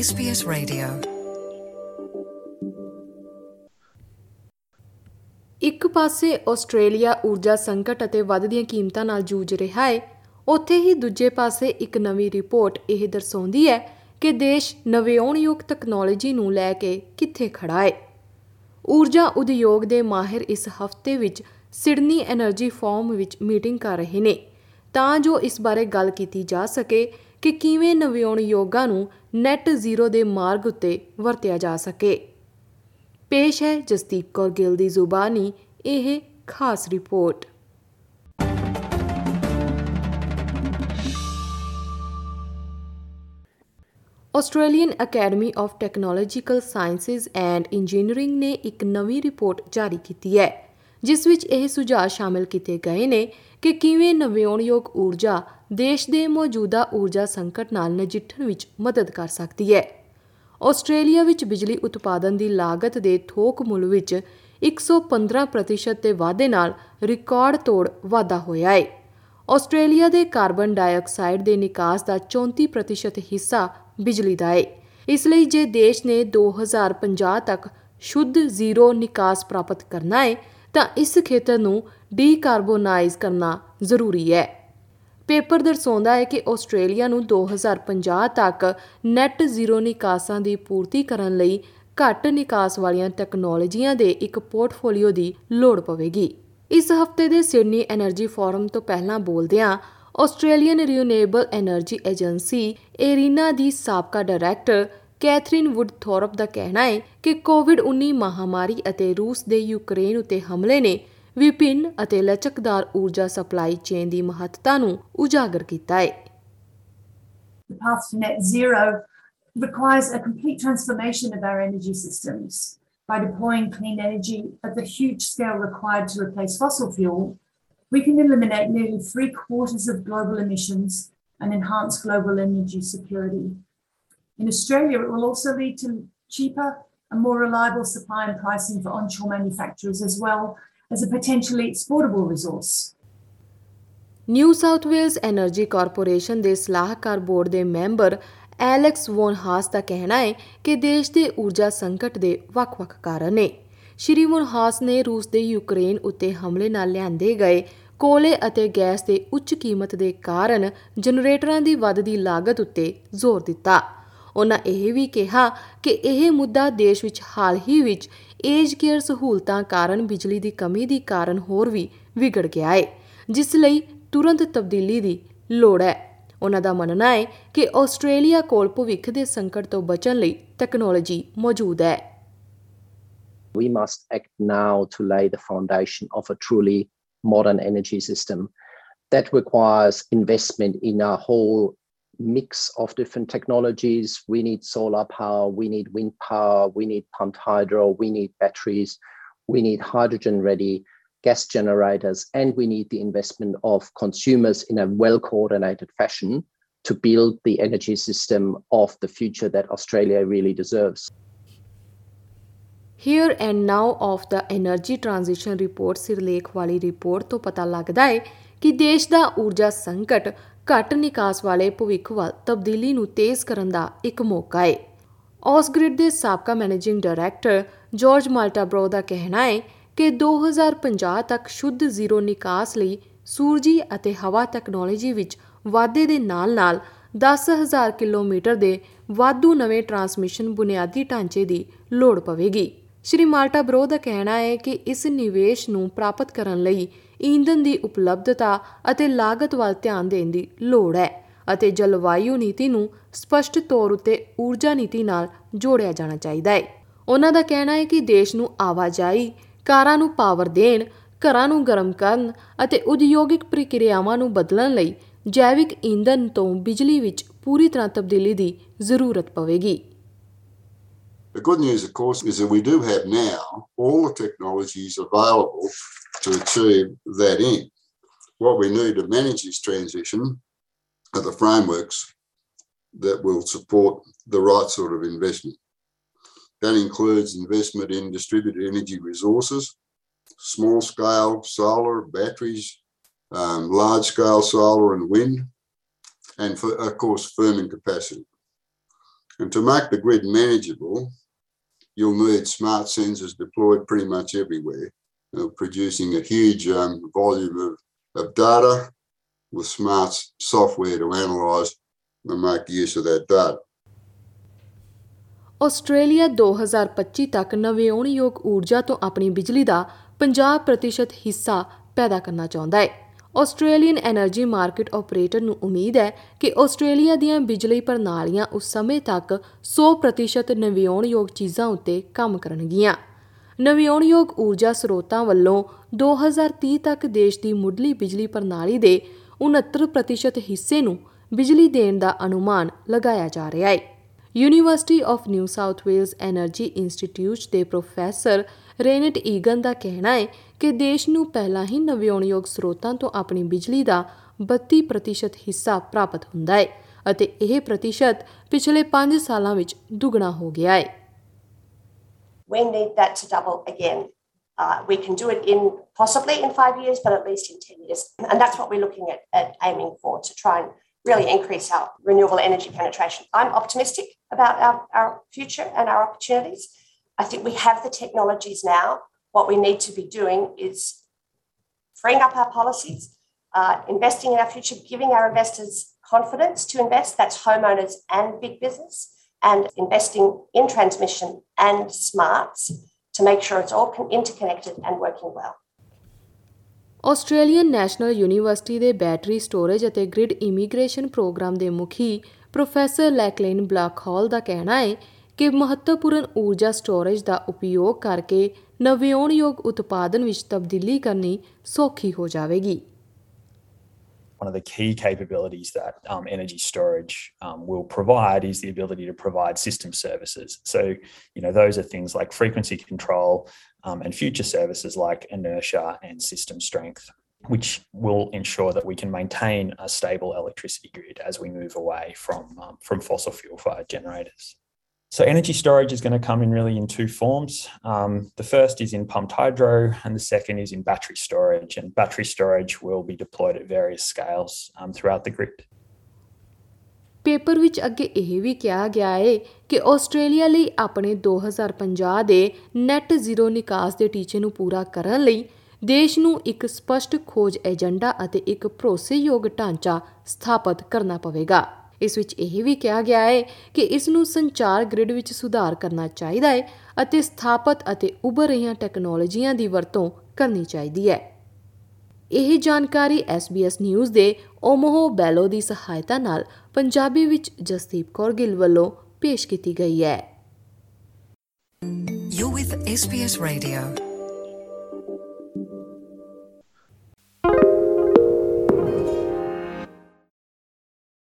SBS Radio. ਇੱਕ ਪਾਸੇ Australia ਊਰਜਾ ਸੰਕਟ ਅਤੇ ਵੱਧਦੀਆਂ ਕੀਮਤਾਂ ਨਾਲ ਜੂਝ ਰਿਹਾ ਹੈ, ਉੱਥੇ ਹੀ ਦੂਜੇ ਪਾਸੇ ਇੱਕ ਨਵੀਂ ਰਿਪੋਰਟ ਇਹ ਦਰਸਾਉਂਦੀ ਹੈ ਕਿ ਦੇਸ਼ ਨਵਿਆਉਣਯੋਗ ਤਕਨਾਲੋਜੀ ਨੂੰ ਲੈ ਕੇ ਕਿੱਥੇ ਖੜਾ ਹੈ। ਊਰਜਾ ਉਦਯੋਗ ਦੇ ਮਾਹਿਰ ਇਸ ਹਫ਼ਤੇ ਵਿੱਚ ਸਿਡਨੀ એનર્ਜੀ ਫੋਰਮ ਵਿੱਚ ਮੀਟਿੰਗ ਕਰ ਰਹੇ ਨੇ। ਤਾਂ ਜੋ ਇਸ ਬਾਰੇ ਗੱਲ ਕੀਤੀ ਜਾ ਸਕੇ ਕਿ ਕਿਵੇਂ ਨਵਿਆਉਣਯੋਗਾਂ ਨੂੰ ਨੈਟ ਜ਼ੀਰੋ ਦੇ ਮਾਰਗ ਉੱਤੇ ਵਰਤਿਆ ਜਾ ਸਕੇ। ਪੇਸ਼ ਹੈ ਜਸਦੀਪ ਕੌਰ ਗਿੱਲ ਦੀ ਜ਼ੁਬਾਨੀ, ਇਹ ਖਾਸ report. Australian academy of technological sciences and engineering ਨੇ ਇੱਕ ਨਵੀਂ ਰਿਪੋਰਟ ਜਾਰੀ ਕੀਤੀ ਹੈ। ਜਿਸ ਵਿੱਚ ਇਹ ਸੁਝਾਅ ਸ਼ਾਮਿਲ ਕੀਤੇ ਗਏ ਨੇ ਕਿ ਕਿਵੇਂ ਨਵਿਆਉਣਯੋਗ ਊਰਜਾ ਦੇਸ਼ ਦੇ ਮੌਜੂਦਾ ਊਰਜਾ ਸੰਕਟ ਨਾਲ ਨਜਿੱਠਣ ਵਿੱਚ ਮਦਦ ਕਰ ਸਕਦੀ ਹੈ। ਆਸਟ੍ਰੇਲੀਆ ਵਿੱਚ ਬਿਜਲੀ ਉਤਪਾਦਨ ਦੀ ਲਾਗਤ ਦੇ ਥੋਕ ਮੁੱਲ ਵਿੱਚ 115% ਦੇ ਵਾਧੇ ਨਾਲ ਰਿਕਾਰਡ ਤੋੜ ਵਾਧਾ ਹੋਇਆ ਹੈ। ਆਸਟ੍ਰੇਲੀਆ ਦੇ ਕਾਰਬਨ ਡਾਈਆਕਸਾਈਡ ਦੇ ਨਿਕਾਸ ਦਾ 34% ਹਿੱਸਾ ਬਿਜਲੀ ਦਾ ਹੈ। ਇਸ ਲਈ ਜੇ ਦੇਸ਼ ਨੇ 2050 ਤੱਕ ਸ਼ੁੱਧ ਜ਼ੀਰੋ ਨਿਕਾਸ ਪ੍ਰਾਪਤ ਕਰਨਾ ਹੈ ਤਾਂ ਇਸ ਖੇਤਰ ਨੂੰ ਡੀਕਾਰਬੋਨਾਈਜ਼ ਕਰਨਾ ਜ਼ਰੂਰੀ ਹੈ। ਪੇਪਰ ਦਰਸਾਉਂਦਾ ਹੈ ਕਿ ਆਸਟ੍ਰੇਲੀਆ ਨੂੰ 2050 ਤੱਕ ਨੈੱਟ ਜ਼ੀਰੋ ਨਿਕਾਸਾਂ ਦੀ ਪੂਰਤੀ ਕਰਨ ਲਈ ਘੱਟ ਨਿਕਾਸ ਵਾਲੀਆਂ ਟੈਕਨੋਲੋਜੀਆਂ ਦੇ ਇੱਕ ਪੋਰਟਫੋਲੀਓ ਦੀ ਲੋੜ ਪਵੇਗੀ। ਇਸ ਹਫ਼ਤੇ ਦੇ ਸਿਡਨੀ એનર્ਜੀ ਫੋਰਮ ਤੋਂ ਪਹਿਲਾਂ ਬੋਲਦਿਆਂ Australian renewable energy agency ARENA ਦੀ ਸਾਬਕਾ ਡਾਇਰੈਕਟਰ ਕੈਥਰੀਨ ਵੁੱਡਥੋਰਪ ਦਾ ਕਹਿਣਾ ਹੈ ਕਿ ਕੋਵਿਡ-19 ਮਹਾਮਾਰੀ ਅਤੇ ਰੂਸ ਦੇ ਯੂਕਰੇਨ ਉਤੇ ਹਮਲੇ ਨੇ ਵਿਭਿੰਨ ਅਤੇ ਲਚਕਦਾਰ ਊਰਜਾ ਸਪਲਾਈ ਚੇਨ ਦੀ ਮਹੱਤਤਾ ਨੂੰ ਉਜਾਗਰ ਕੀਤਾ ਹੈ the path to net zero requires a complete transformation of our energy systems. By deploying clean energy at the huge scale required to replace fossil fuel, we can eliminate nearly three quarters of global emissions and enhance global energy security. In Australia, it will also lead to cheaper and more reliable supply and pricing for onshore manufacturers, as well as a potentially exportable resource. New South Wales energy corporation ਦੇ ਸਲਾਹਕਾਰ board ਦੇ member Alex von Haas ਦਾ ਕਹਿਣਾ ਹੈ ਕਿ ਦੇਸ਼ ਦੇ ਊਰਜਾ ਸੰਕਟ ਦੇ ਵੱਖ-ਵੱਖ ਕਾਰਨ ਨੇ ਸ਼੍ਰੀ ਵੌਨ ਹਾਸ ਨੇ ਰੂਸ ਦੇ ਯੂਕਰੇਨ ਉੱਤੇ ਹਮਲੇ ਨਾਲ ਲਿਆਂਦੇ ਗਏ ਕੋਲੇ ਅਤੇ ਗੈਸ ਦੇ ਉੱਚ ਕੀਮਤ ਦੇ ਕਾਰਨ ਜਨਰੇਟਰਾਂ ਦੀ ਵੱਧਦੀ ਲਾਗਤ ਉੱਤੇ ਜ਼ੋਰ ਦਿੱਤਾ ਉਹਨਾਂ ਇਹ ਵੀ ਕਿਹਾ ਕਿ ਇਹ ਮੁੱਦਾ ਦੇਸ਼ ਵਿੱਚ ਹਾਲ ਹੀ ਵਿੱਚ ਏਜ ਕੇਅਰ ਸਹੂਲਤਾਂ ਕਾਰਨ ਬਿਜਲੀ ਦੀ ਕਮੀ ਦੀ ਕਾਰਨ ਹੋਰ ਵੀ ਵਿਗੜ ਗਿਆ ਹੈ ਜਿਸ ਲਈ ਤੁਰੰਤ ਤਬਦੀਲੀ ਦੀ ਲੋੜ ਹੈ ਉਹਨਾਂ ਦਾ ਮੰਨਣਾ ਹੈ ਕਿ ਆਸਟ੍ਰੇਲੀਆ ਕੋਲ ਭਵਿੱਖ ਦੇ ਸੰਕਟ ਤੋਂ ਬਚਣ ਲਈ ਟੈਕਨੋਲੋਜੀ ਮੌਜੂਦ ਹੈ We must act now to lay the foundation of a truly modern energy system. That requires investment in a whole mix of different technologies. We need solar power, we need wind power, we need pumped hydro, we need batteries, we need hydrogen ready gas generators, and we need the investment of consumers in a well coordinated fashion to build the energy system of the future that Australia really deserves. Here and now of the energy transition report, Sir Lake report report, to ਲੱਗਦਾ ਹੈ ki ਦੇਸ਼ ਦਾ ਊਰਜਾ ਘੱਟ ਨਿਕਾਸ ਵਾਲੇ ਭਵਿੱਖ ਵੱਲ ਤਬਦੀਲੀ ਨੂੰ ਤੇਜ਼ ਕਰਨ ਦਾ ਇੱਕ ਮੌਕਾ ਹੈ ਆਸਗ੍ਰਿਡ ਦੇ ਸਾਬਕਾ ਮੈਨੇਜਿੰਗ ਡਾਇਰੈਕਟਰ ਜਾਰਜ ਮਾਲਟਾਬਰੋ ਦਾ ਕਹਿਣਾ ਹੈ ਕਿ 2050 ਤੱਕ ਸ਼ੁੱਧ ਜ਼ੀਰੋ ਨਿਕਾਸ ਲਈ ਸੂਰਜੀ ਅਤੇ ਹਵਾ ਟੈਕਨੋਲੋਜੀ ਵਿੱਚ ਵਾਧੇ ਦੇ ਨਾਲ-ਨਾਲ 10000 ਕਿਲੋਮੀਟਰ ਦੇ ਵਾਧੂ ਨਵੇਂ ਟਰਾਂਸਮਿਸ਼ਨ ਬੁਨਿਆਦੀ ਢਾਂਚੇ ਦੀ ਲੋੜ ਪਵੇਗੀ। ਸ਼੍ਰੀ ਮਾਲਟਾ ਬਰੋ ਦਾ ਕਹਿਣਾ ਹੈ ਕਿ ਇਸ ਨਿਵੇਸ਼ ਨੂੰ ਪ੍ਰਾਪਤ ਕਰਨ ਲਈ ਈਂਧਨ ਦੀ ਉਪਲਬਧਤਾ ਅਤੇ ਲਾਗਤ ਵੱਲ ਧਿਆਨ ਦੇਣ ਦੀ ਲੋੜ ਹੈ ਅਤੇ ਜਲਵਾਯੂ ਨੀਤੀ ਨੂੰ ਸਪਸ਼ਟ ਤੌਰ ਉਤੇ ਊਰਜਾ ਨੀਤੀ ਨਾਲ ਜੋੜਿਆ ਜਾਣਾ ਚਾਹੀਦਾ ਹੈ। ਉਹਨਾਂ ਦਾ ਕਹਿਣਾ ਹੈ ਕਿ ਦੇਸ਼ ਨੂੰ ਆਵਾਜਾਈ, ਕਾਰਾਂ ਨੂੰ ਪਾਵਰ ਦੇਣ, ਘਰਾਂ ਨੂੰ ਗਰਮ ਕਰਨ ਅਤੇ ਉਦਯੋਗਿਕ ਪ੍ਰਕਿਰਿਆਵਾਂ ਨੂੰ ਬਦਲਣ ਲਈ ਜੈਵਿਕ ਈਂਧਨ ਤੋਂ ਬਿਜਲੀ ਵਿੱਚ ਪੂਰੀ ਤਰ੍ਹਾਂ ਤਬਦੀਲੀ ਦੀ ਜ਼ਰੂਰਤ ਪਵੇਗੀ। The good news, of course, is that we do have now all the technologies available to achieve that end. What we need to manage this transition are the frameworks that will support the right sort of investment. That includes investment in distributed energy resources, small scale solar, batteries, um, large scale solar and wind, and for, of course, firming capacity. And to make the grid manageable, you'll need smart sensors deployed pretty much everywhere, uh, producing a huge um, volume of, of data with smart software to analyse and make use of that data. Australia 2025 ਤੱਕ ਨਵਿਆਉਣਯੋਗ ਊਰਜਾ ਤੋਂ ਆਪਣੀ ਬਿਜਲੀ ਦਾ 50% ਹਿੱਸਾ ਪੈਦਾ ਕਰਨਾ ਚਾਹੁੰਦਾ ਹੈ ਆਸਟ੍ਰੇਲੀਅਨ ਐਨਰਜੀ ਮਾਰਕੀਟ ਆਪਰੇਟਰ ਨੂੰ ਉਮੀਦ ਹੈ ਕਿ ਆਸਟ੍ਰੇਲੀਆ ਦੀਆਂ ਬਿਜਲੀ ਪ੍ਰਣਾਲੀਆਂ ਉਸ ਸਮੇਂ ਤੱਕ 100% ਨਵਿਆਉਣਯੋਗ ਚੀਜ਼ਾਂ ਉੱਤੇ ਕੰਮ ਕਰਨਗੀਆਂ। ਨਵਿਆਉਣਯੋਗ ਊਰਜਾ ਸਰੋਤਾਂ ਵੱਲੋਂ 2030 ਤੱਕ ਦੇਸ਼ ਦੀ ਮੁੱਢਲੀ ਬਿਜਲੀ ਪ੍ਰਣਾਲੀ ਦੇ 69% ਹਿੱਸੇ ਨੂੰ ਬਿਜਲੀ ਦੇਣ ਦਾ ਅਨੁਮਾਨ ਲਗਾਇਆ ਜਾ ਰਿਹਾ ਹੈ। University of New South Wales energy institute ਦੇ ਪ੍ਰੋਫੈਸਰ ਰੇਨਟ ਈਗਨ ਦਾ ਕਹਿਣਾ ਹੈ ਕਿ ਦੇਸ਼ ਨੂੰ ਪਹਿਲਾਂ ਹੀ ਨਵਿਆਉਣਯੋਗ ਸਰੋਤਾਂ ਤੋਂ ਆਪਣੀ ਬਿਜਲੀ ਦਾ 32% ਹਿੱਸਾ ਪ੍ਰਾਪਤ ਹੁੰਦਾ ਹੈ ਅਤੇ ਇਹ ਪ੍ਰਤੀਸ਼ਤ ਪਿਛਲੇ 5 ਸਾਲਾਂ ਵਿੱਚ ਦੁੱਗਣਾ ਹੋ ਗਿਆ ਹੈ We need that to double again. Uh, we can do it in possibly in five years, but at least in 10 years. And that's what we're looking at, at aiming for to try and really increase our renewable energy penetration. I'm optimistic about our, our future and our opportunities. I think we have the technologies now. What we need to be doing is freeing up our policies, uh, investing in our future, giving our investors confidence to invest. That's homeowners and big business, and investing in transmission and smarts to make sure it's all con- interconnected and working well. Australian National University ਦੇ battery storage ਅਤੇ grid immigration programme ਦੇ ਮੁਖੀ professor ਲੈਕਲੇਨ ਬਲੈਕਹਾਲ ਦਾ ਕਹਿਣਾ ਹੈ ਕਿ ਮਹੱਤਵਪੂਰਨ ਊਰਜਾ storage ਦਾ ਉਪਯੋਗ ਕਰਕੇ ਨਵਿਆਉਣਯੋਗ ਉਤਪਾਦਨ ਵਿੱਚ ਤਬਦੀਲੀ ਕਰਨੀ ਸੌਖੀ ਹੋ ਜਾਵੇਗੀ one of the key capabilities that um, energy storage um, will provide is the ability to provide system services. So, you know, those are things like frequency control um, and future services like inertia and system strength, which will ensure that we can maintain a stable electricity grid as we move away from, um, from fossil fuel fired generators. So energy storage is going to come in really in two forms. Um, the first is in pumped hydro, and the second is in battery storage. And battery storage will be deployed at various scales um, throughout the grid. Paper ਵਿੱਚ ਅੱਗੇ ਇਹ ਵੀ ਕਿਹਾ ਗਿਆ ਹੈ ਕਿ Australia ਲਈ ਆਪਣੇ 2050 ਦੇ ਨੈਟ ਜ਼ੀਰੋ ਨਿਕਾਸ ਦੇ ਟੀਚੇ ਨੂੰ ਪੂਰਾ ਕਰਨ ਲਈ ਦੇਸ਼ ਨੂੰ ਇੱਕ ਸਪਸ਼ਟ ਖੋਜ ਏਜੰਡਾ ਅਤੇ ਇੱਕ ਭਰੋਸੇਯੋਗ ਢਾਂਚਾ ਸਥਾਪਿਤ ਕਰਨਾ ਪਵੇਗਾ ਇਸ ਵਿੱਚ ਇਹ ਵੀ ਕਿਹਾ ਗਿਆ ਹੈ ਕਿ ਇਸ ਨੂੰ ਸੰਚਾਰ ਗ੍ਰਿਡ ਵਿੱਚ ਸੁਧਾਰ ਕਰਨਾ ਚਾਹੀਦਾ ਹੈ ਅਤੇ ਸਥਾਪਿਤ ਅਤੇ ਉੱਭਰ ਰਹੀਆਂ ਟੈਕਨੋਲੋਜੀਆਂ ਦੀ ਵਰਤੋਂ ਕਰਨੀ ਚਾਹੀਦੀ ਹੈ ਇਹ ਜਾਣਕਾਰੀ SBS ਨਿਊਜ਼ ਦੇ ਓਮੋਹੋ ਬੈਲੋ ਦੀ ਸਹਾਇਤਾ ਨਾਲ ਪੰਜਾਬੀ ਵਿੱਚ ਜਸਦੀਪ ਕੌਰ ਗਿੱਲ ਵੱਲੋਂ ਪੇਸ਼ ਕੀਤੀ ਗਈ ਹੈ You're with SBS Radio.